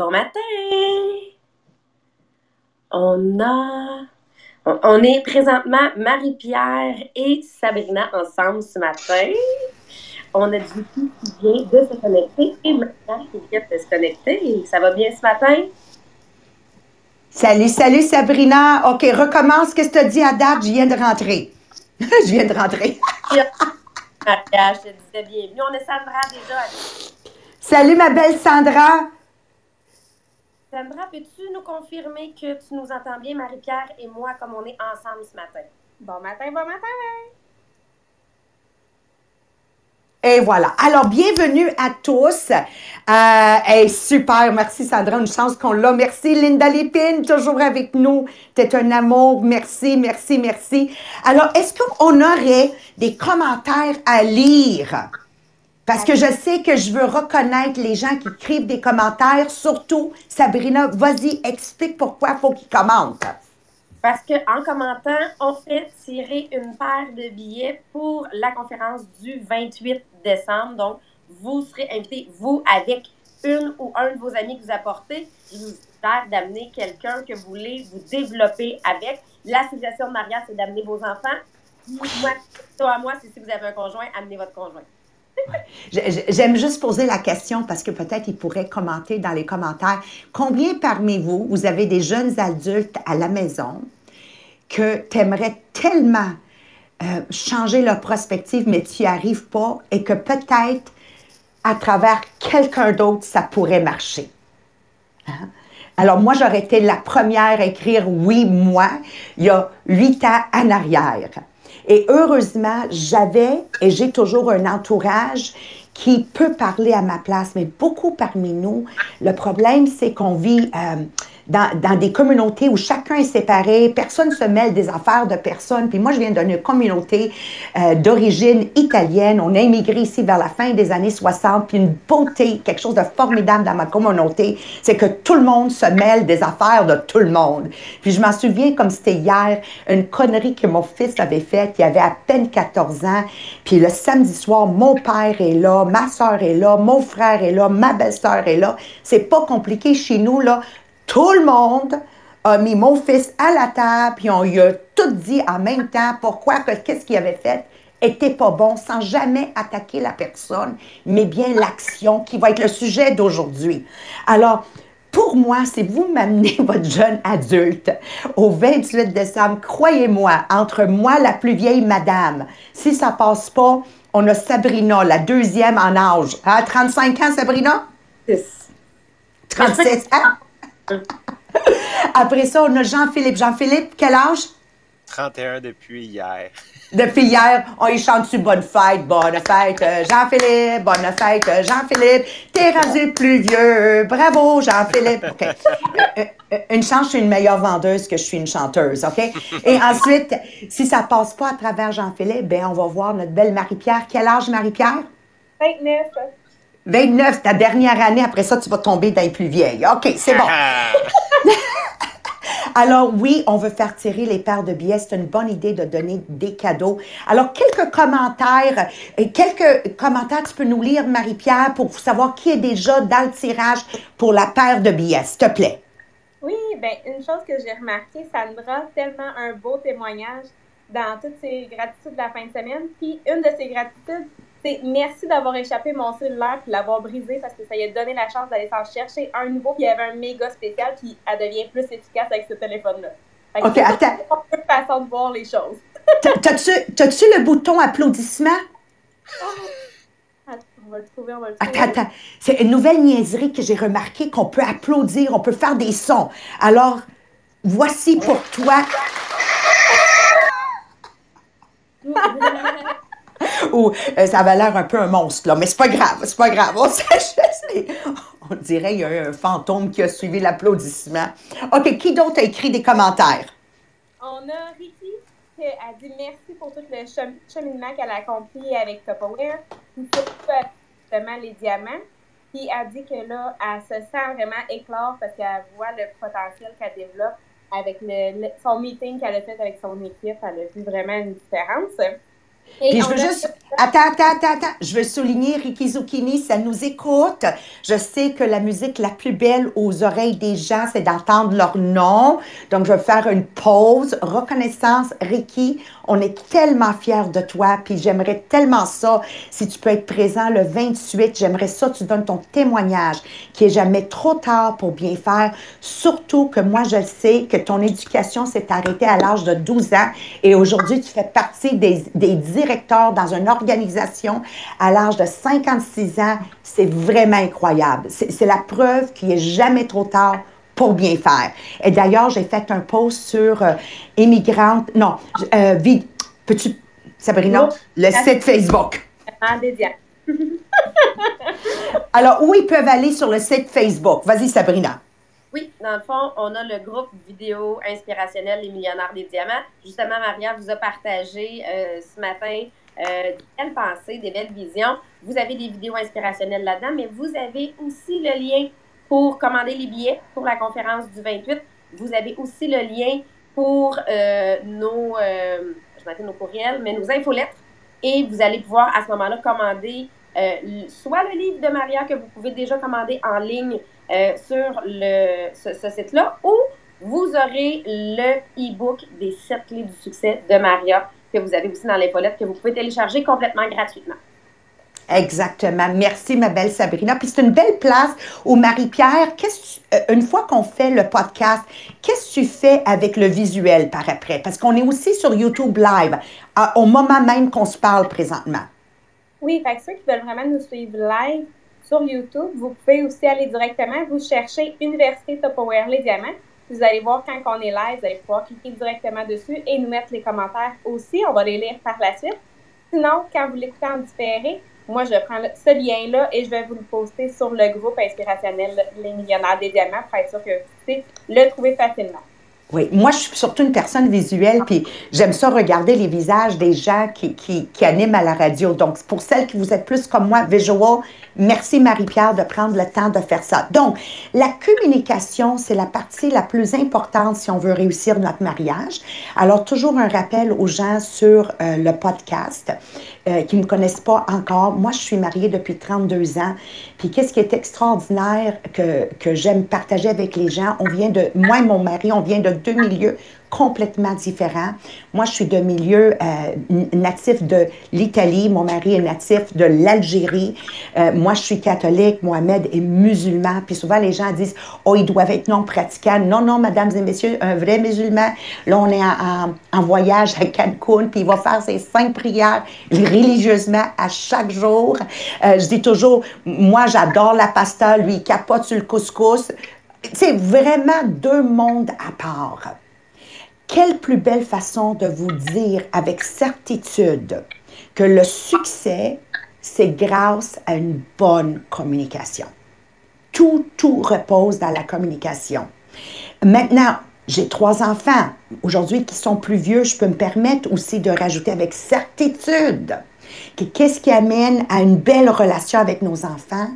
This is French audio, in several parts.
Bon matin! On a. On est présentement Marie-Pierre et Sabrina ensemble ce matin. On a du coup qui vient de se connecter et maintenant qui vient de se connecter. Ça va bien ce matin? Salut, salut Sabrina. OK, recommence. Qu'est-ce que tu as dit à date? Je viens de rentrer. je viens de rentrer. Marie-Pierre, je te disais bienvenue. On est Sandra déjà. Salut ma belle Sandra. Sandra, peux-tu nous confirmer que tu nous entends bien, Marie-Pierre et moi, comme on est ensemble ce matin? Bon matin, bon matin! Et voilà. Alors, bienvenue à tous. Euh, super. Merci, Sandra. Une chance qu'on l'a. Merci, Linda Lépine, toujours avec nous. T'es un amour. Merci, merci, merci. Alors, est-ce qu'on aurait des commentaires à lire? Parce que je sais que je veux reconnaître les gens qui écrivent des commentaires, surtout Sabrina, vas-y, explique pourquoi il faut qu'ils commentent. Parce qu'en commentant, on fait tirer une paire de billets pour la conférence du 28 décembre. Donc, vous serez invité, vous, avec une ou un de vos amis que vous apportez. Je vous espère d'amener quelqu'un que vous voulez vous développer avec. L'association de mariage, c'est d'amener vos enfants. Moi, toi, moi, si vous avez un conjoint, amenez votre conjoint. J'aime juste poser la question parce que peut-être il pourrait commenter dans les commentaires. Combien parmi vous, vous avez des jeunes adultes à la maison que tu aimerais tellement euh, changer leur prospective, mais tu n'y arrives pas et que peut-être à travers quelqu'un d'autre, ça pourrait marcher? Hein? Alors, moi, j'aurais été la première à écrire oui, moi, il y a huit ans en arrière. Et heureusement, j'avais et j'ai toujours un entourage qui peut parler à ma place, mais beaucoup parmi nous, le problème, c'est qu'on vit euh, dans, des communautés où chacun est séparé, personne ne se mêle des affaires de personne. Puis moi, je viens d'une communauté euh, d'origine italienne. On a immigré ici vers la fin des années 60. Puis une beauté, quelque chose de formidable dans ma communauté, c'est que tout le monde se mêle des affaires de tout le monde. Puis je m'en souviens comme c'était hier, une connerie que mon fils avait faite. Il avait à peine 14 ans. Puis le samedi soir, mon père est là, ma soeur est là, mon frère est là, ma belle-sœur est là. C'est pas compliqué chez nous, là. Tout le monde a mis mon fils à la table, puis on lui a tout dit en même temps pourquoi, qu'est-ce qu'il avait fait était pas bon, sans jamais attaquer la personne, mais bien l'action qui va être le sujet d'aujourd'hui. Alors, pour moi, si vous m'amenez votre jeune adulte au 28 décembre, croyez-moi, entre moi, la plus vieille madame, si ça passe pas, on a Sabrina, la deuxième en âge. À 35 ans, Sabrina? 36 ans? Après ça, on a Jean-Philippe. Jean-Philippe, quel âge? 31 depuis hier. Depuis hier, on y chante-tu bonne fête, bonne fête, euh, Jean-Philippe, bonne fête, euh, Jean-Philippe, t'es rendu plus vieux, bravo, Jean-Philippe. OK. Euh, une chance, je suis une meilleure vendeuse que je suis une chanteuse, OK? Et ensuite, si ça passe pas à travers Jean-Philippe, ben on va voir notre belle Marie-Pierre. Quel âge, Marie-Pierre? 29. 29, ta dernière année, après ça, tu vas tomber dans les plus vieilles. OK, c'est bon. Alors oui, on veut faire tirer les paires de billets. C'est une bonne idée de donner des cadeaux. Alors, quelques commentaires, et quelques commentaires, tu peux nous lire, Marie-Pierre, pour savoir qui est déjà dans le tirage pour la paire de billets, s'il te plaît. Oui, bien, une chose que j'ai remarqué, Sandra, tellement un beau témoignage dans toutes ses gratitudes de la fin de semaine. Puis une de ses gratitudes, c'est merci d'avoir échappé mon cellulaire puis l'avoir brisé parce que ça lui a donné la chance d'aller s'en chercher un nouveau puis il y avait un méga spécial puis elle devient plus efficace avec ce téléphone-là. OK, attends. C'est une façon de voir les choses. T'as-tu le bouton applaudissement? Ah, on va le trouver, on va le trouver. Attends, attends. C'est une nouvelle niaiserie que j'ai remarqué qu'on peut applaudir, on peut faire des sons. Alors, voici pour toi. Ou euh, ça avait l'air un peu un monstre, là. Mais c'est pas grave, c'est pas grave. On, on dirait qu'il y a un fantôme qui a suivi l'applaudissement. OK, qui d'autre a écrit des commentaires? On a Ricky qui a dit merci pour tout le cheminement qu'elle a accompli avec Tupperware, surtout justement les diamants. Puis elle dit que là, elle se sent vraiment éclore parce qu'elle voit le potentiel qu'elle développe avec son meeting qu'elle a fait avec son équipe. Elle a vu vraiment une différence. Et Puis je veux a- juste. Attends, attends, attends, attends. Je veux souligner, Ricky Zucchini, ça nous écoute. Je sais que la musique la plus belle aux oreilles des gens, c'est d'entendre leur nom. Donc, je vais faire une pause. Reconnaissance, Ricky, on est tellement fiers de toi. Puis j'aimerais tellement ça, si tu peux être présent le 28, j'aimerais ça, tu donnes ton témoignage, qui est jamais trop tard pour bien faire. Surtout que moi, je sais que ton éducation s'est arrêtée à l'âge de 12 ans et aujourd'hui, tu fais partie des, des directeurs dans une organisation à l'âge de 56 ans. C'est vraiment incroyable. C'est la preuve qu'il n'est jamais trop tard pour bien faire. Et d'ailleurs, j'ai fait un post sur euh, immigrante, non, euh, peux-tu, Sabrina, le site Facebook. Dédié. Alors, où ils peuvent aller sur le site Facebook? Vas-y, Sabrina. Oui, dans le fond, on a le groupe vidéo inspirationnel Les Millionnaires des Diamants. Justement, Maria vous a partagé euh, ce matin euh, des belles pensées, des belles visions. Vous avez des vidéos inspirationnelles là-dedans, mais vous avez aussi le lien pour commander les billets pour la conférence du 28. Vous avez aussi le lien pour euh, nos, euh, je nos courriels, mais nos infolettres. Et vous allez pouvoir à ce moment-là commander soit le livre de Maria que vous pouvez déjà commander en ligne euh, sur le, ce, ce site-là, ou vous aurez le e-book des 7 clés du succès de Maria que vous avez aussi dans l'infolette que vous pouvez télécharger complètement gratuitement. Exactement. Merci, ma belle Sabrina. Puis c'est une belle place où Marie-Pierre, qu'est-ce que tu- euh, une fois qu'on fait le podcast, qu'est-ce que tu fais avec le visuel par après? Parce qu'on est aussi sur YouTube Live, à- au moment même qu'on se parle présentement. Oui, fait que ceux qui veulent vraiment nous suivre live sur YouTube, vous pouvez aussi aller directement, vous cherchez Université Tupperware Les Diamants. Vous allez voir quand on est live, vous allez pouvoir cliquer directement dessus et nous mettre les commentaires aussi. On va les lire par la suite. Sinon, quand vous l'écoutez en différé, moi, je prends ce lien-là et je vais vous le poster sur le groupe inspirationnel Les Millionnaires des Diamants pour être sûr que vous puissiez le trouver facilement. Oui, moi, je suis surtout une personne visuelle, puis j'aime ça regarder les visages des gens qui, qui, qui animent à la radio. Donc, pour celles qui vous êtes plus comme moi, visual, merci Marie-Pierre de prendre le temps de faire ça. Donc, la communication, c'est la partie la plus importante si on veut réussir notre mariage. Alors, toujours un rappel aux gens sur euh, le podcast euh, qui ne me connaissent pas encore. Moi, je suis mariée depuis 32 ans. Puis, qu'est-ce qui est extraordinaire que, que j'aime partager avec les gens? On vient de, moi et mon mari, on vient de deux milieux complètement différents. Moi, je suis de milieu euh, natif de l'Italie. Mon mari est natif de l'Algérie. Euh, moi, je suis catholique. Mohamed est musulman. Puis souvent, les gens disent, oh, ils doivent être non pratiquants. Non, non, mesdames et messieurs, un vrai musulman. Là, on est en voyage à Cancun, puis il va faire ses cinq prières religieusement à chaque jour. Euh, je dis toujours, moi, j'adore la pasta. Lui, il capote sur le couscous. C'est vraiment deux mondes à part. Quelle plus belle façon de vous dire avec certitude que le succès, c'est grâce à une bonne communication. Tout, tout repose dans la communication. Maintenant, j'ai trois enfants. Aujourd'hui, qui sont plus vieux, je peux me permettre aussi de rajouter avec certitude que qu'est-ce qui amène à une belle relation avec nos enfants.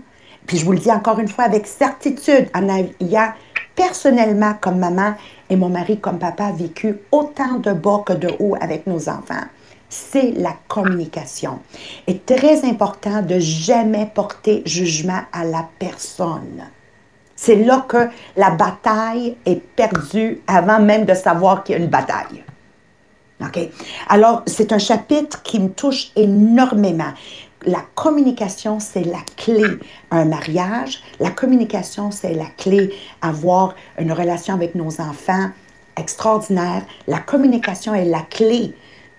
Puis je vous le dis encore une fois avec certitude, en ayant personnellement comme maman et mon mari comme papa vécu autant de bas que de haut avec nos enfants. C'est la communication. Et très important de jamais porter jugement à la personne. C'est là que la bataille est perdue avant même de savoir qu'il y a une bataille. OK? Alors, c'est un chapitre qui me touche énormément. La communication, c'est la clé à un mariage. La communication, c'est la clé à avoir une relation avec nos enfants extraordinaire. La communication est la clé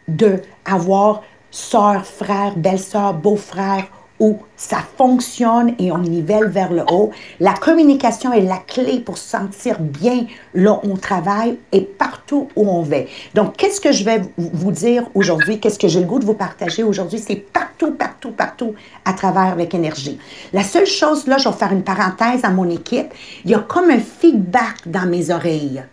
de avoir soeur, frère, belle-sœur, beau-frère, où ça fonctionne et on nivelle vers le haut. La communication est la clé pour se sentir bien là où on travaille et partout où on va. Donc, qu'est-ce que je vais vous dire aujourd'hui? Qu'est-ce que j'ai le goût de vous partager aujourd'hui? C'est partout, partout, partout à travers avec énergie. La seule chose, là, je vais faire une parenthèse à mon équipe. Il y a comme un feedback dans mes oreilles.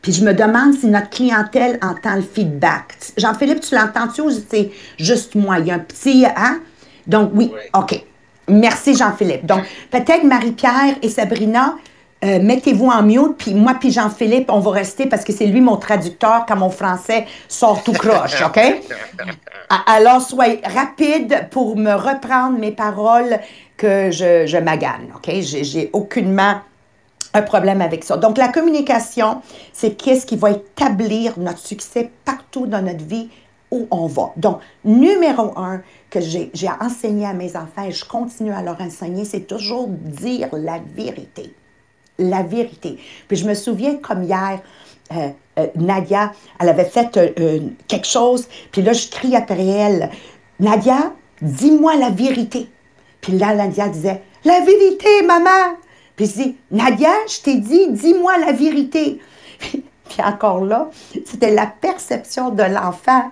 Puis je me demande si notre clientèle entend le feedback. Jean-Philippe, tu l'entends-tu ou c'est juste moi? Il y a un petit... Hein? Donc oui, Oui. OK. Merci Jean-Philippe. Donc peut-être Marie-Pierre et Sabrina, euh, mettez-vous en mute, puis moi puis Jean-Philippe, on va rester parce que c'est lui mon traducteur quand mon français sort tout croche, OK? Alors, soyez rapide pour me reprendre mes paroles que je, je magane, OK? J'ai aucunement un problème avec ça. Donc, la communication, c'est qu'est-ce qui va établir notre succès partout dans notre vie où on va. Donc, numéro un que j'ai enseigné à mes enfants et je continue à leur enseigner, c'est toujours dire la vérité. La vérité. Puis je me souviens comme hier, euh, euh, Nadia, elle avait fait euh, quelque chose, puis là, je crie après elle, Nadia, dis-moi la vérité. Puis là, Nadia disait, la vérité, maman. Puis je dis, Nadia, je t'ai dit, dis-moi la vérité. Puis, encore là, c'était la perception de l'enfant.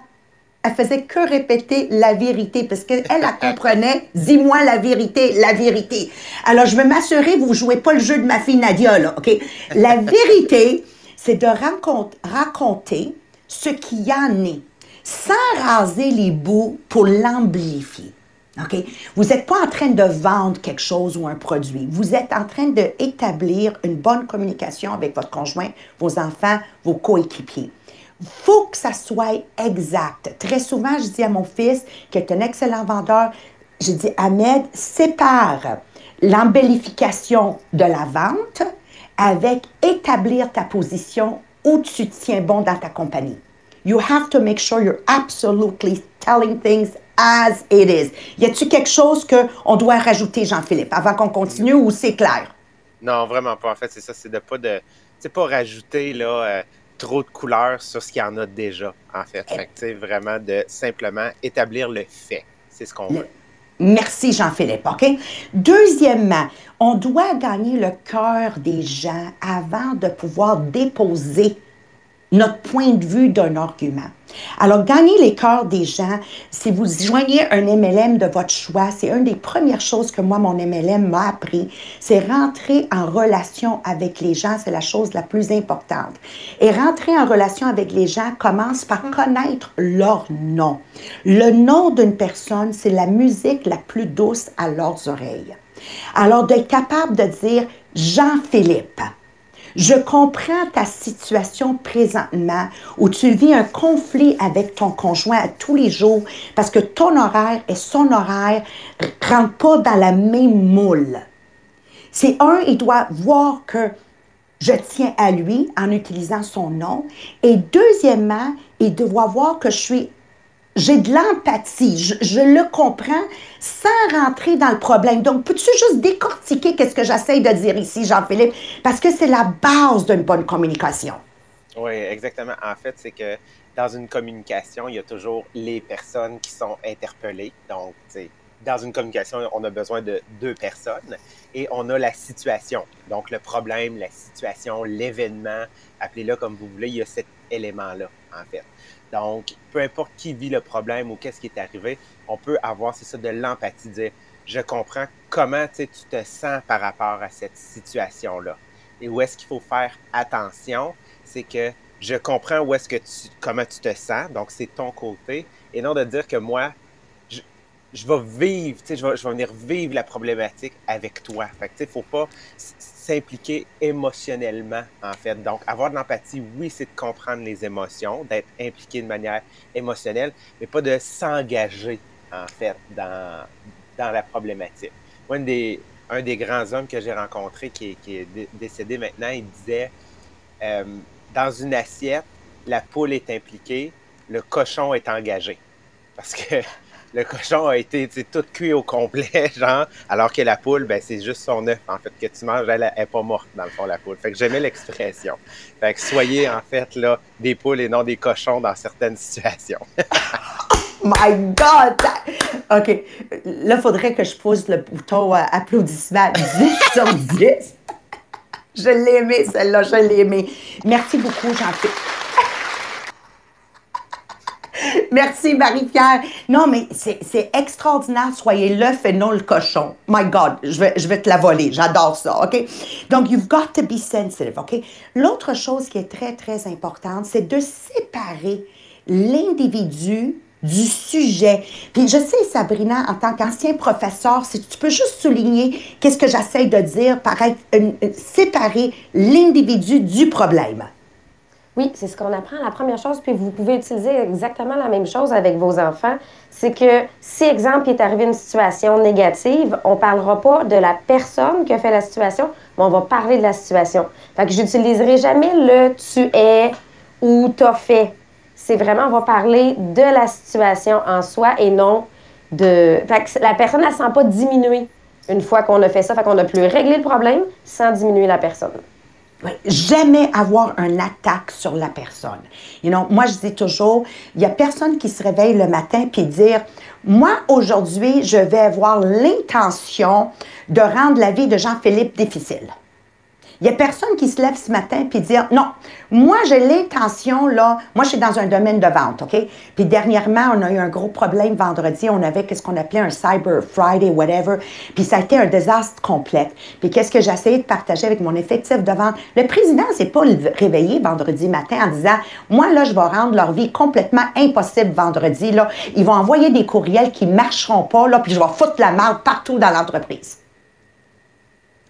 Elle faisait que répéter la vérité parce qu'elle, elle comprenait, dis-moi la vérité, la vérité. Alors, je veux m'assurer, vous ne jouez pas le jeu de ma fille Nadia, là, OK? La vérité, c'est de raconter ce qu'il y en est sans raser les bouts pour l'amplifier. OK? Vous n'êtes pas en train de vendre quelque chose ou un produit. Vous êtes en train d'établir une bonne communication avec votre conjoint, vos enfants, vos coéquipiers. Faut que ça soit exact. Très souvent, je dis à mon fils, qui est un excellent vendeur, je dis, Ahmed, sépare l'embellification de la vente avec établir ta position où tu tiens bon dans ta compagnie. You have to make sure you're absolutely telling things as it is. Y a-t-il quelque chose qu'on doit rajouter, Jean-Philippe, avant qu'on continue ou c'est clair? Non, vraiment pas. En fait, c'est ça, c'est de pas de. C'est pas rajouter là, euh, trop de couleurs sur ce qu'il y en a déjà, en fait. fait que, vraiment de simplement établir le fait. C'est ce qu'on veut. Merci Jean-Philippe, OK? Deuxièmement, on doit gagner le cœur des gens avant de pouvoir déposer notre point de vue d'un argument. Alors, gagner les cœurs des gens, si vous joignez un MLM de votre choix, c'est une des premières choses que moi, mon MLM m'a appris, c'est rentrer en relation avec les gens, c'est la chose la plus importante. Et rentrer en relation avec les gens commence par connaître leur nom. Le nom d'une personne, c'est la musique la plus douce à leurs oreilles. Alors, d'être capable de dire Jean-Philippe, je comprends ta situation présentement où tu vis un conflit avec ton conjoint à tous les jours parce que ton horaire et son horaire ne rentrent pas dans la même moule. C'est un, il doit voir que je tiens à lui en utilisant son nom. Et deuxièmement, il doit voir que je suis j'ai de l'empathie, je, le comprends sans rentrer dans le problème. Donc, peux-tu juste décortiquer qu'est-ce que j'essaie de dire ici, Jean-Philippe? Parce que c'est la base d'une bonne communication. Oui, exactement. En fait, c'est que dans une communication, il y a toujours les personnes qui sont interpellées. Donc, dans une communication, on a besoin de deux personnes et on a la situation. Donc, le problème, la situation, l'événement, appelez-le comme vous voulez, il y a cet élément-là, en fait. Donc, peu importe qui vit le problème ou qu'est-ce qui est arrivé, on peut avoir, c'est ça, de l'empathie, dire je comprends comment tu te sens par rapport à cette situation-là. Et où est-ce qu'il faut faire attention, c'est que je comprends où est-ce que tu, comment tu te sens, donc c'est ton côté, et non de dire que moi, je vais vivre, je vais, je vais venir vivre la problématique avec toi. Fait que, tu sais, faut pas s'impliquer émotionnellement, en fait. Donc, avoir de l'empathie, oui, c'est de comprendre les émotions, d'être impliqué de manière émotionnelle, mais pas de s'engager, en fait, dans, dans la problématique. Moi, un des, un des grands hommes que j'ai rencontré, qui, qui, est décédé maintenant, il disait, euh, dans une assiette, la poule est impliquée, le cochon est engagé. Parce que le cochon a été tout cuit au complet, genre, alors que la poule, ben, c'est juste son œuf, en fait, que tu manges, elle n'est pas morte, dans le fond, la poule. Fait que j'aimais l'expression. Fait que soyez, en fait, là, des poules et non des cochons dans certaines situations. My God! OK. Là, il faudrait que je pose le bouton applaudissement 10 sur 10. Je l'ai celle-là, je l'ai. Merci beaucoup, Jean-Philippe. Merci, Marie-Pierre. Non, mais c'est extraordinaire. Soyez l'œuf et non le cochon. My God, je vais, je vais te la voler. J'adore ça, OK? Donc, you've got to be sensitive, OK? L'autre chose qui est très, très importante, c'est de séparer l'individu du sujet. Puis je sais, Sabrina, en tant qu'ancien professeur, si tu peux juste souligner qu'est-ce que j'essaie de dire par être, séparer l'individu du problème. Oui, c'est ce qu'on apprend. La première chose, puis vous pouvez utiliser exactement la même chose avec vos enfants, c'est que si, exemple, il est arrivé une situation négative, on ne parlera pas de la personne qui a fait la situation, mais on va parler de la situation. Fait que j'utiliserai jamais le tu es ou t'as fait. C'est vraiment, on va parler de la situation en soi et non de. Fait que la personne, ne se sent pas diminuée une fois qu'on a fait ça. Fait qu'on a pu régler le problème sans diminuer la personne. Jamais avoir un attaque sur la personne. You know, moi, je dis toujours, il y a personne qui se réveille le matin puis dire, moi, aujourd'hui, je vais avoir l'intention de rendre la vie de Jean-Philippe difficile. Il n'y a personne qui se lève ce matin puis dire non, moi j'ai l'intention là, moi je suis dans un domaine de vente, OK? Puis dernièrement, on a eu un gros problème vendredi, on avait ce qu'on appelait un Cyber Friday, whatever, puis ça a été un désastre complet. Puis qu'est-ce que j'ai essayé de partager avec mon effectif de vente? Le président s'est pas réveillé vendredi matin en disant moi là, je vais rendre leur vie complètement impossible vendredi, là. Ils vont envoyer des courriels qui marcheront pas, là, puis je vais foutre la merde partout dans l'entreprise.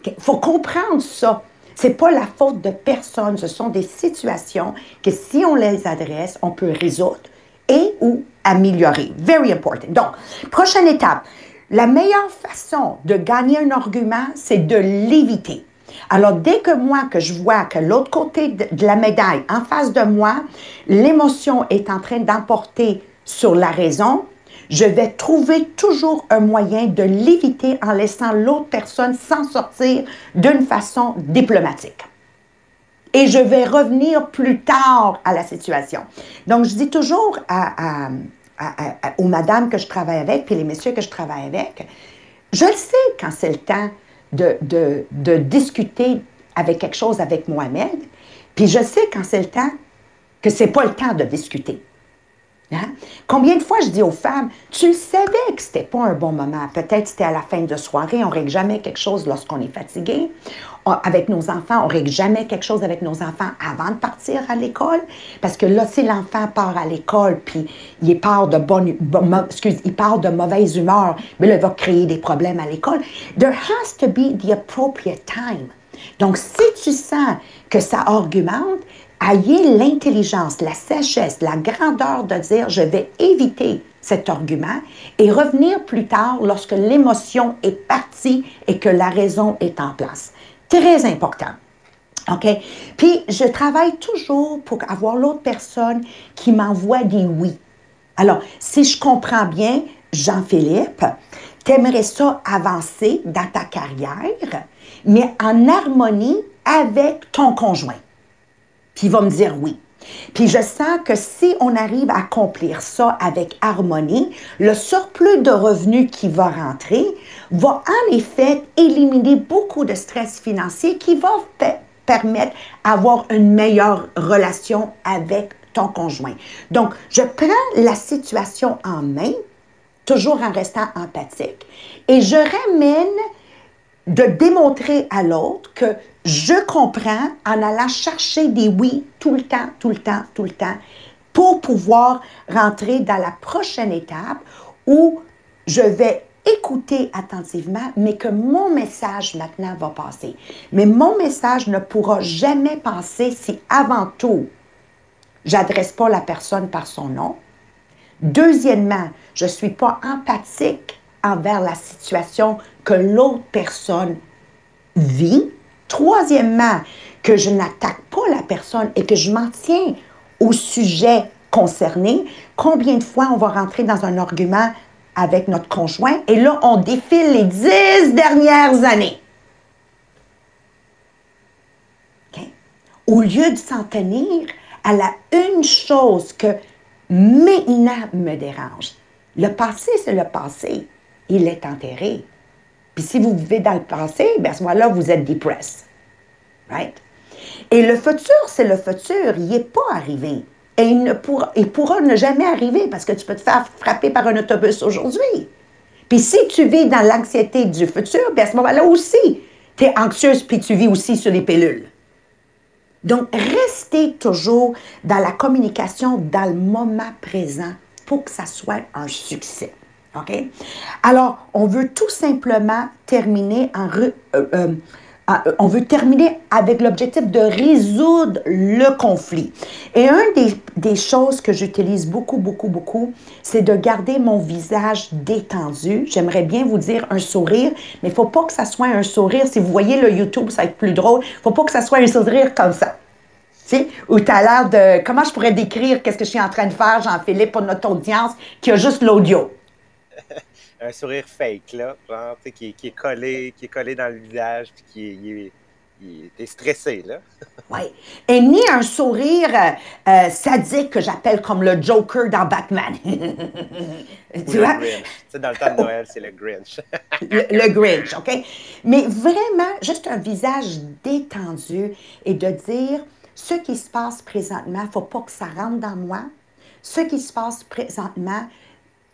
Il faut comprendre ça. C'est pas la faute de personne. Ce sont des situations que si on les adresse, on peut résoudre et ou améliorer. Very important. Donc, prochaine étape. La meilleure façon de gagner un argument, c'est de l'éviter. Alors, dès que moi, que je vois que l'autre côté de la médaille, en face de moi, l'émotion est en train d'emporter sur la raison, je vais trouver toujours un moyen de l'éviter en laissant l'autre personne s'en sortir d'une façon diplomatique. Et je vais revenir plus tard à la situation. Donc, je dis toujours aux madames que je travaille avec, puis les messieurs que je travaille avec, je le sais quand c'est le temps de, de, de discuter avec quelque chose avec Mohamed, puis je sais quand c'est le temps que c'est pas le temps de discuter. Hein? Combien de fois je dis aux femmes, tu savais que c'était pas un bon moment. Peut-être c'était à la fin de soirée, on règle jamais quelque chose lorsqu'on est fatigué. avec nos enfants, on règle jamais quelque chose avec nos enfants avant de partir à l'école. Parce que là, si l'enfant part à l'école, puis il part de bonne, excuse, il part de mauvaise humeur, mais il va créer des problèmes à l'école. There has to be the appropriate time. Donc, si tu sens que ça argumente, ayez l'intelligence, la sagesse, la grandeur de dire je vais éviter cet argument et revenir plus tard lorsque l'émotion est partie et que la raison est en place. Très important. OK? Puis, je travaille toujours pour avoir l'autre personne qui m'envoie des oui. Alors, si je comprends bien, Jean-Philippe, tu aimerais ça avancer dans ta carrière, mais en harmonie avec ton conjoint. Puis il va me dire oui. Puis je sens que si on arrive à accomplir ça avec harmonie, le surplus de revenus qui va rentrer va en effet éliminer beaucoup de stress financier qui va permettre d'avoir une meilleure relation avec ton conjoint. Donc, je prends la situation en main, toujours en restant empathique, et je ramène de démontrer à l'autre que je comprends en allant chercher des oui tout le temps, tout le temps, tout le temps, pour pouvoir rentrer dans la prochaine étape où je vais écouter attentivement, mais que mon message maintenant va passer. Mais mon message ne pourra jamais passer si avant tout, j'adresse pas la personne par son nom. Deuxièmement, je ne suis pas empathique envers la situation que l'autre personne vit. Troisièmement, que je n'attaque pas la personne et que je m'en tiens au sujet concerné. Combien de fois on va rentrer dans un argument avec notre conjoint et là, on défile les dix dernières années? Au lieu de s'en tenir à la une chose que maintenant me dérange. Le passé, c'est le passé. Il est enterré. Puis si vous vivez dans le passé, bien à ce moment-là, vous êtes depressed. Right? Et le futur, c'est le futur. Il n'est pas arrivé. Et il, ne pourra, il pourra ne jamais arriver parce que tu peux te faire frapper par un autobus aujourd'hui. Puis si tu vis dans l'anxiété du futur, bien à ce moment-là aussi, tu es anxieuse puis tu vis aussi sur les pilules. Donc, restez toujours dans la communication dans le moment présent pour que ça soit un succès. Alors, on veut tout simplement terminer euh, euh, terminer avec l'objectif de résoudre le conflit. Et une des, choses que j'utilise beaucoup, beaucoup, beaucoup, c'est de garder mon visage détendu. J'aimerais bien vous dire un sourire, mais il ne faut pas que ça soit un sourire. Si vous voyez le YouTube, ça va être plus drôle. Il ne faut pas que ça soit un sourire comme ça. Où tu as l'air de. Comment je pourrais décrire qu'est-ce que je suis en train de faire, Jean-Philippe, pour notre audience qui a juste l'audio? Un sourire fake, là, genre, tu sais, qui, qui est collé, qui est collé dans le visage, puis qui est, il est, il est- t'es stressé, là. Oui. Et ni un sourire euh, sadique que j'appelle comme le Joker dans Batman. Tu le vois? Grinch. Tu sais, dans le temps de Noël, c'est le Grinch. le, le Grinch, OK? Mais vraiment, juste un visage détendu et de dire ce qui se passe présentement, il ne faut pas que ça rentre dans moi. Ce qui se passe présentement,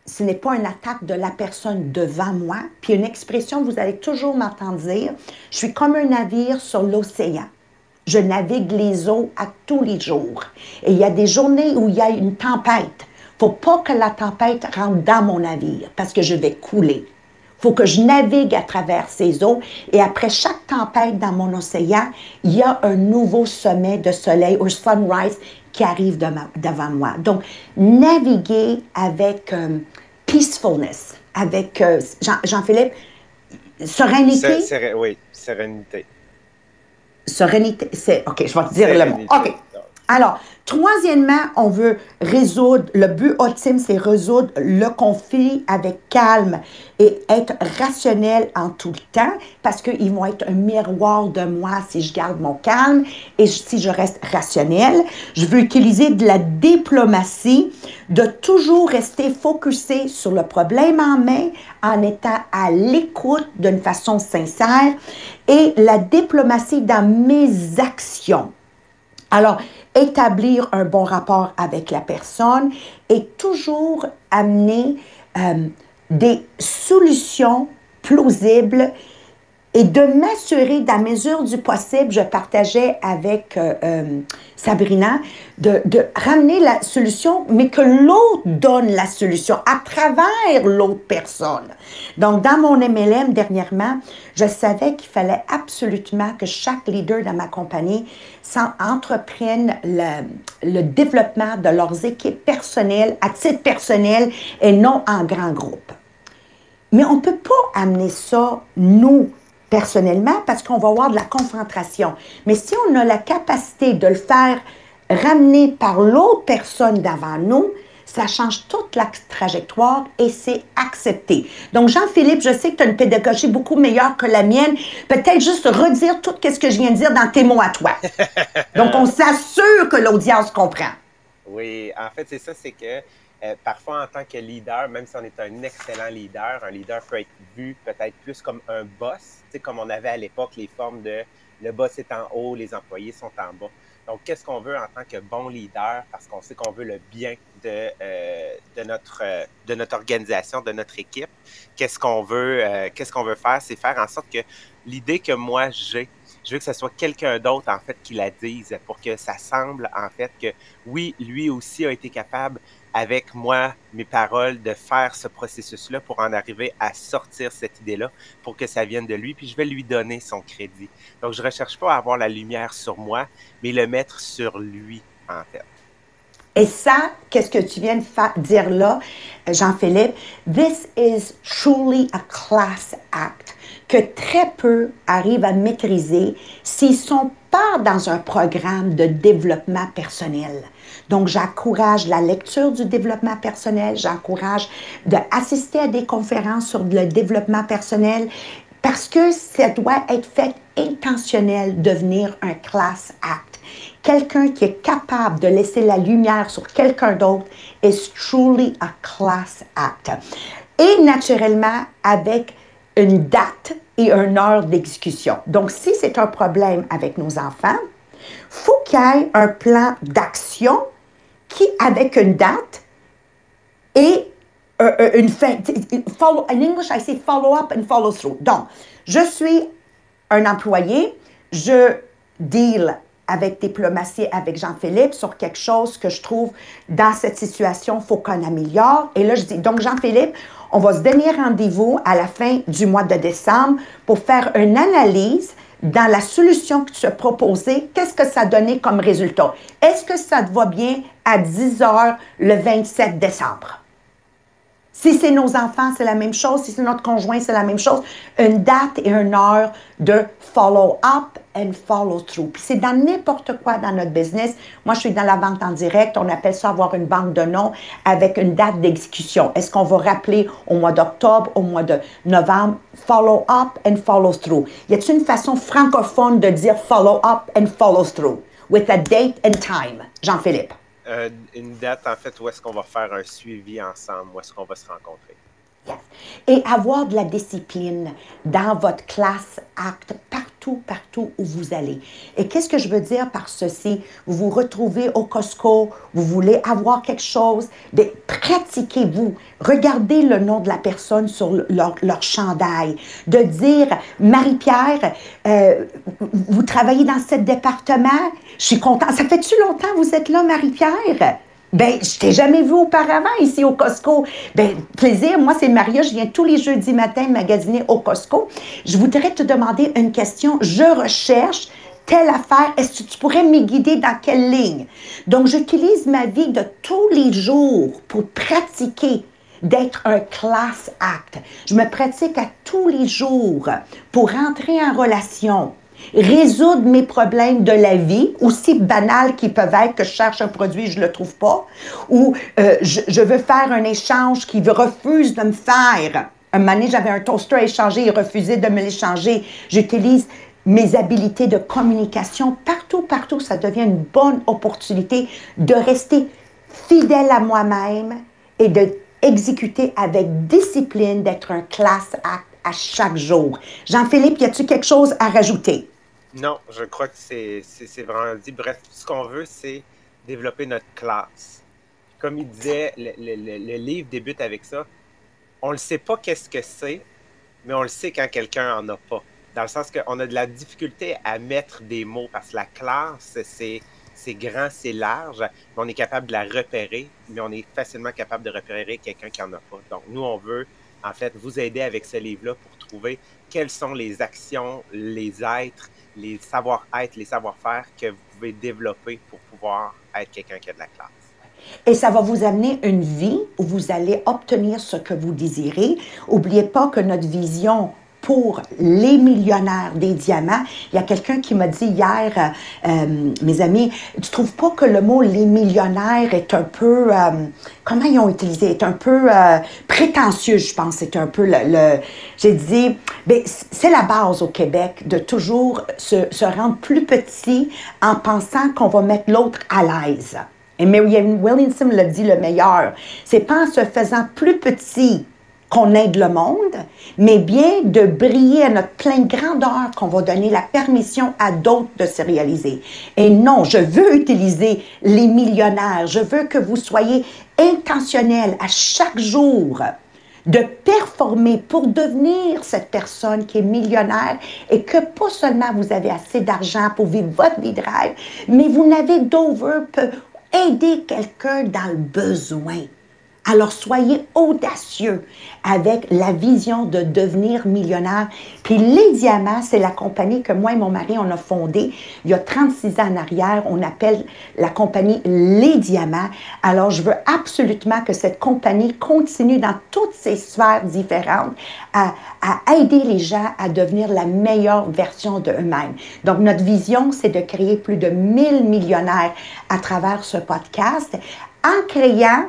ce n'est pas une attaque de la personne devant moi. Puis une expression, vous allez toujours m'entendre dire, je suis comme un navire sur l'océan. Je navigue les eaux à tous les jours. Et il y a des journées où il y a une tempête. faut pas que la tempête rentre dans mon navire parce que je vais couler. faut que je navigue à travers ces eaux. Et après chaque tempête dans mon océan, il y a un nouveau sommet de soleil ou sunrise qui arrive devant moi. Donc, naviguer avec euh, peacefulness, avec euh, Jean- Jean-Philippe, sérénité? C'est- c'est- oui, sérénité. Sérénité, c'est. OK, je vais te dire le mot. Sérénité. OK. Alors, troisièmement, on veut résoudre, le but ultime, c'est résoudre le conflit avec calme et être rationnel en tout le temps parce qu'ils vont être un miroir de moi si je garde mon calme et si je reste rationnel. Je veux utiliser de la diplomatie, de toujours rester focusé sur le problème en main en étant à l'écoute d'une façon sincère et la diplomatie dans mes actions. Alors, établir un bon rapport avec la personne et toujours amener euh, des solutions plausibles et de m'assurer, dans la mesure du possible, je partageais avec euh, euh, Sabrina, de, ramener la solution, mais que l'autre donne la solution à travers l'autre personne. Donc, dans mon MLM dernièrement, je savais qu'il fallait absolument que chaque leader dans ma compagnie entreprenne le, le développement de leurs équipes personnelles à titre personnel et non en grand groupe. Mais on ne peut pas amener ça, nous, personnellement, parce qu'on va avoir de la concentration. Mais si on a la capacité de le faire ramener par l'autre personne d'avant nous, ça change toute la trajectoire et c'est accepté. Donc, Jean-Philippe, je sais que tu as une pédagogie beaucoup meilleure que la mienne. Peut-être juste redire tout ce que je viens de dire dans tes mots à toi. Donc, on s'assure que l'audience comprend. Oui, en fait, c'est ça, c'est que euh, parfois, en tant que leader, même si on est un excellent leader, un leader peut être vu peut-être plus comme un boss, comme on avait à l'époque les formes de le boss est en haut, les employés sont en bas. Donc, qu'est-ce qu'on veut en tant que bon leader? Parce qu'on sait qu'on veut le bien de, euh, de, notre, euh, de notre organisation, de notre équipe. Qu'est-ce qu'on veut, euh, qu'est-ce qu'on veut faire? C'est faire en sorte que l'idée que moi j'ai, je veux que ce soit quelqu'un d'autre, en fait, qui la dise pour que ça semble, en fait, que oui, lui aussi a été capable, avec moi, mes paroles, de faire ce processus-là pour en arriver à sortir cette idée-là, pour que ça vienne de lui, puis je vais lui donner son crédit. Donc, je ne recherche pas à avoir la lumière sur moi, mais le mettre sur lui, en fait. Et ça, qu'est-ce que tu viens de dire là, Jean-Philippe? This is truly a class act que très peu arrivent à maîtriser s'ils ne sont pas dans un programme de développement personnel. Donc, j'encourage la lecture du développement personnel, j'encourage d'assister à des conférences sur le développement personnel parce que ça doit être fait intentionnel, devenir un class act. Quelqu'un qui est capable de laisser la lumière sur quelqu'un d'autre is truly a class act. Et naturellement, avec une date et une heure d'exécution. Donc, si c'est un problème avec nos enfants, faut qu'il y ait un plan d'action qui, avec une date et euh, euh, une fin. Follow, in English, I follow up and follow through. Donc, je suis un employé, je deal avec diplomatie avec Jean-Philippe sur quelque chose que je trouve dans cette situation, faut qu'on améliore. Et là, je dis, donc Jean-Philippe, on va se donner rendez-vous à la fin du mois de décembre pour faire une analyse dans la solution que tu as proposée, qu'est-ce que ça a donné comme résultat? Est-ce que ça te va bien à 10 heures le 27 décembre? Si c'est nos enfants, c'est la même chose. Si c'est notre conjoint, c'est la même chose. Une date et une heure de follow-up and follow-through. Puis c'est dans n'importe quoi dans notre business. Moi, je suis dans la vente en direct. On appelle ça avoir une banque de noms avec une date d'exécution. Est-ce qu'on va rappeler au mois d'octobre, au mois de novembre? Follow-up and follow-through? Y a-t-il une façon francophone de dire follow-up and follow-through? With a date and time. Jean-Philippe. Euh, une date, en fait, où est-ce qu'on va faire un suivi ensemble, où est-ce qu'on va se rencontrer? Et avoir de la discipline dans votre classe acte partout, partout où vous allez. Et qu'est-ce que je veux dire par ceci? Vous vous retrouvez au Costco, vous voulez avoir quelque chose, pratiquez-vous. Regardez le nom de la personne sur leur, leur chandail. De dire, Marie-Pierre, euh, vous travaillez dans ce département, je suis contente. Ça fait-tu longtemps que vous êtes là, Marie-Pierre? Ben, je t'ai jamais vu auparavant ici au Costco. Ben, plaisir. Moi, c'est Maria. Je viens tous les jeudis matin magasiner au Costco. Je voudrais te demander une question. Je recherche telle affaire. Est-ce que tu pourrais me guider dans quelle ligne? Donc, j'utilise ma vie de tous les jours pour pratiquer d'être un class act. Je me pratique à tous les jours pour entrer en relation résoudre mes problèmes de la vie, aussi banals qu'ils peuvent être, que je cherche un produit je ne le trouve pas, ou euh, je, veux faire un échange qui refuse de me faire. Un moment donné, j'avais un toaster à échanger, il refusait de me l'échanger. J'utilise mes habiletés de communication partout, partout. Ça devient une bonne opportunité de rester fidèle à moi-même et de exécuter avec discipline, d'être un class act à chaque jour. Jean-Philippe, y a-t-il quelque chose à rajouter? Non, je crois que c'est vraiment dit. Bref, ce qu'on veut, c'est développer notre classe. Comme il disait, le, livre débute avec ça. On ne sait pas qu'est-ce que c'est, mais on le sait quand quelqu'un en a pas. Dans le sens qu'on a de la difficulté à mettre des mots parce que la classe, c'est c'est grand, c'est large, mais on est capable de la repérer, mais on est facilement capable de repérer quelqu'un qui en a pas. Donc, nous, on veut, en fait, vous aider avec ce livre-là pour trouver quelles sont les actions, les êtres, les savoir-être, les savoir-faire que vous pouvez développer pour pouvoir être quelqu'un qui a de la classe. Et ça va vous amener une vie où vous allez obtenir ce que vous désirez. N'oubliez pas que notre vision pour les millionnaires des diamants. Il y a quelqu'un qui m'a dit hier, euh, euh, mes amis, tu trouves pas que le mot les millionnaires est un peu, euh, comment ils ont utilisé, est un peu prétentieux, je pense, c'est un peu le, j'ai dit, ben, c'est la base au Québec de toujours se, rendre plus petit en pensant qu'on va mettre l'autre à l'aise. Et Marianne Williamson l'a dit le meilleur. C'est pas en se faisant plus petit qu'on aide le monde, mais bien de briller à notre pleine grandeur qu'on va donner la permission à d'autres de se réaliser. Et non, je veux utiliser les millionnaires. Je veux que vous soyez intentionnels à chaque jour de performer pour devenir cette personne qui est millionnaire et que pas seulement vous avez assez d'argent pour vivre votre vie de rêve, mais vous n'avez d'over pour aider quelqu'un dans le besoin. Alors soyez audacieux avec la vision de devenir millionnaire. Puis Les Diamants, c'est la compagnie que moi et mon mari, on a fondée il y a 36 ans en arrière. On appelle la compagnie Les Diamants. Alors je veux absolument que cette compagnie continue dans toutes ses sphères différentes à, à aider les gens à devenir la meilleure version d'eux-mêmes. Donc notre vision, c'est de créer plus de 1000 millionnaires à travers ce podcast en créant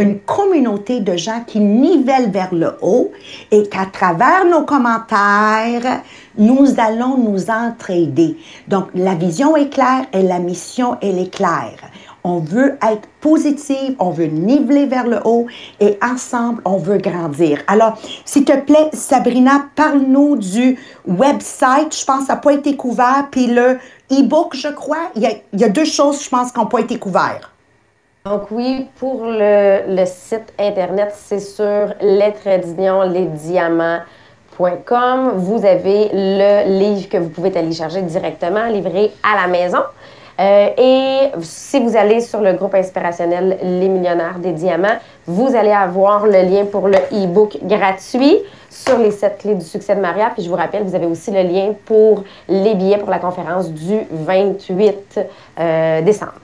une communauté de gens qui nivellent vers le haut et qu'à travers nos commentaires, nous allons nous entraider. Donc, la vision est claire et la mission, elle est claire. On veut être positif, on veut niveler vers le haut et ensemble, on veut grandir. Alors, s'il te plaît, Sabrina, parle-nous du website. Je pense que ça n'a pas été couvert. Puis le e-book, je crois, il y, a, il y a deux choses, je pense, qui n'ont pas été couvertes. Donc oui, pour le, site Internet, c'est sur lestradignon.lesdiamants.com. Vous avez le livre que vous pouvez télécharger directement, livré à la maison. Euh, et si vous allez sur le groupe inspirationnel Les Millionnaires des Diamants, vous allez avoir le lien pour le e-book gratuit sur les sept clés du succès de Maria. Puis je vous rappelle, vous avez aussi le lien pour les billets pour la conférence du 28 euh, décembre.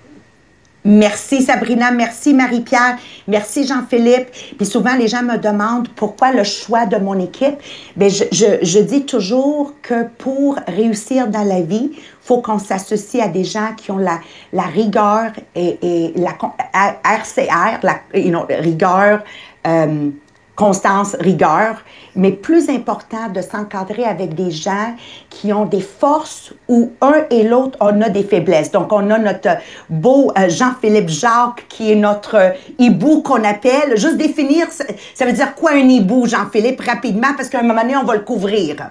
Merci Sabrina, merci Marie-Pierre, merci Jean-Philippe. Puis souvent, les gens me demandent pourquoi le choix de mon équipe. Bien, je, je, je dis toujours que pour réussir dans la vie, faut qu'on s'associe à des gens qui ont la, la rigueur et, et la RCR, la you know, rigueur, euh, constance, rigueur, mais plus important de s'encadrer avec des gens qui ont des forces où un et l'autre, on a des faiblesses. Donc, on a notre beau euh, Jean-Philippe Jacques qui est notre hibou qu'on appelle. Juste définir, ça veut dire quoi un hibou, Jean-Philippe, rapidement, parce qu'à un moment donné, on va le couvrir.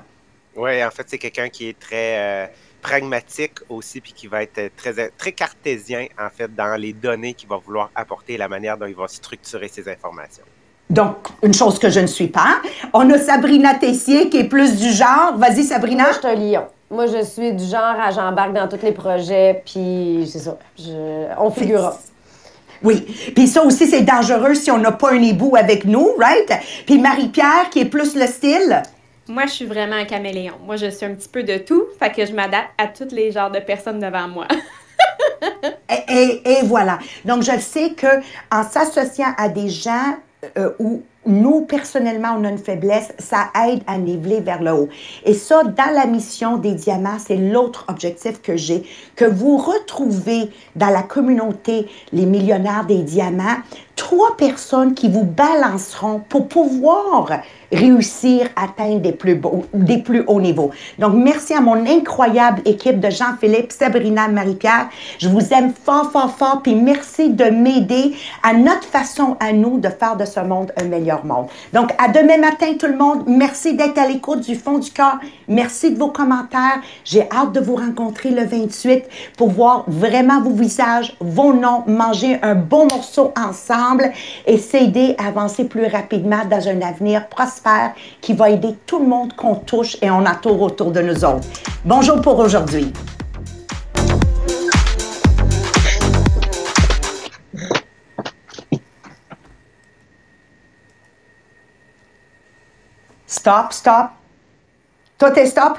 Oui, en fait, c'est quelqu'un qui est très... Euh pragmatique aussi, puis qui va être très, très cartésien, en fait, dans les données qu'il va vouloir apporter et la manière dont il va structurer ses informations. Donc, une chose que je ne suis pas. On a Sabrina Tessier qui est plus du genre. Vas-y, Sabrina. Moi, je suis un lion. Moi, je suis du genre à j'embarque dans tous les projets, puis c'est ça. Je... On figurera. Oui. Puis ça aussi, c'est dangereux si on n'a pas un hibou avec nous, right? Puis Marie-Pierre, qui est plus le style. Moi, je suis vraiment un caméléon. Moi, je suis un petit peu de tout, fait que je m'adapte à tous les genres de personnes devant moi. et, et, et, voilà. Donc, je sais que en s'associant à des gens euh, où nous, personnellement, on a une faiblesse, ça aide à niveler vers le haut. Et ça, dans la mission des diamants, c'est l'autre objectif que j'ai, que vous retrouvez dans la communauté les millionnaires des diamants, trois personnes qui vous balanceront pour pouvoir réussir à atteindre des plus, beaux, des plus hauts niveaux. Donc, merci à mon incroyable équipe de Jean-Philippe, Sabrina, Marie-Pierre. Je vous aime fort, fort, fort, puis merci de m'aider à notre façon à nous de faire de ce monde un meilleur monde. Donc, à demain matin, tout le monde. Merci d'être à l'écoute du fond du cœur. Merci de vos commentaires. J'ai hâte de vous rencontrer le 28 pour voir vraiment vos visages, vos noms, manger un bon morceau ensemble et s'aider à avancer plus rapidement dans un avenir prospère qui va aider tout le monde qu'on touche et on entoure autour de nous autres. Bonjour pour aujourd'hui. Stop, stop. Toi, t'es stop?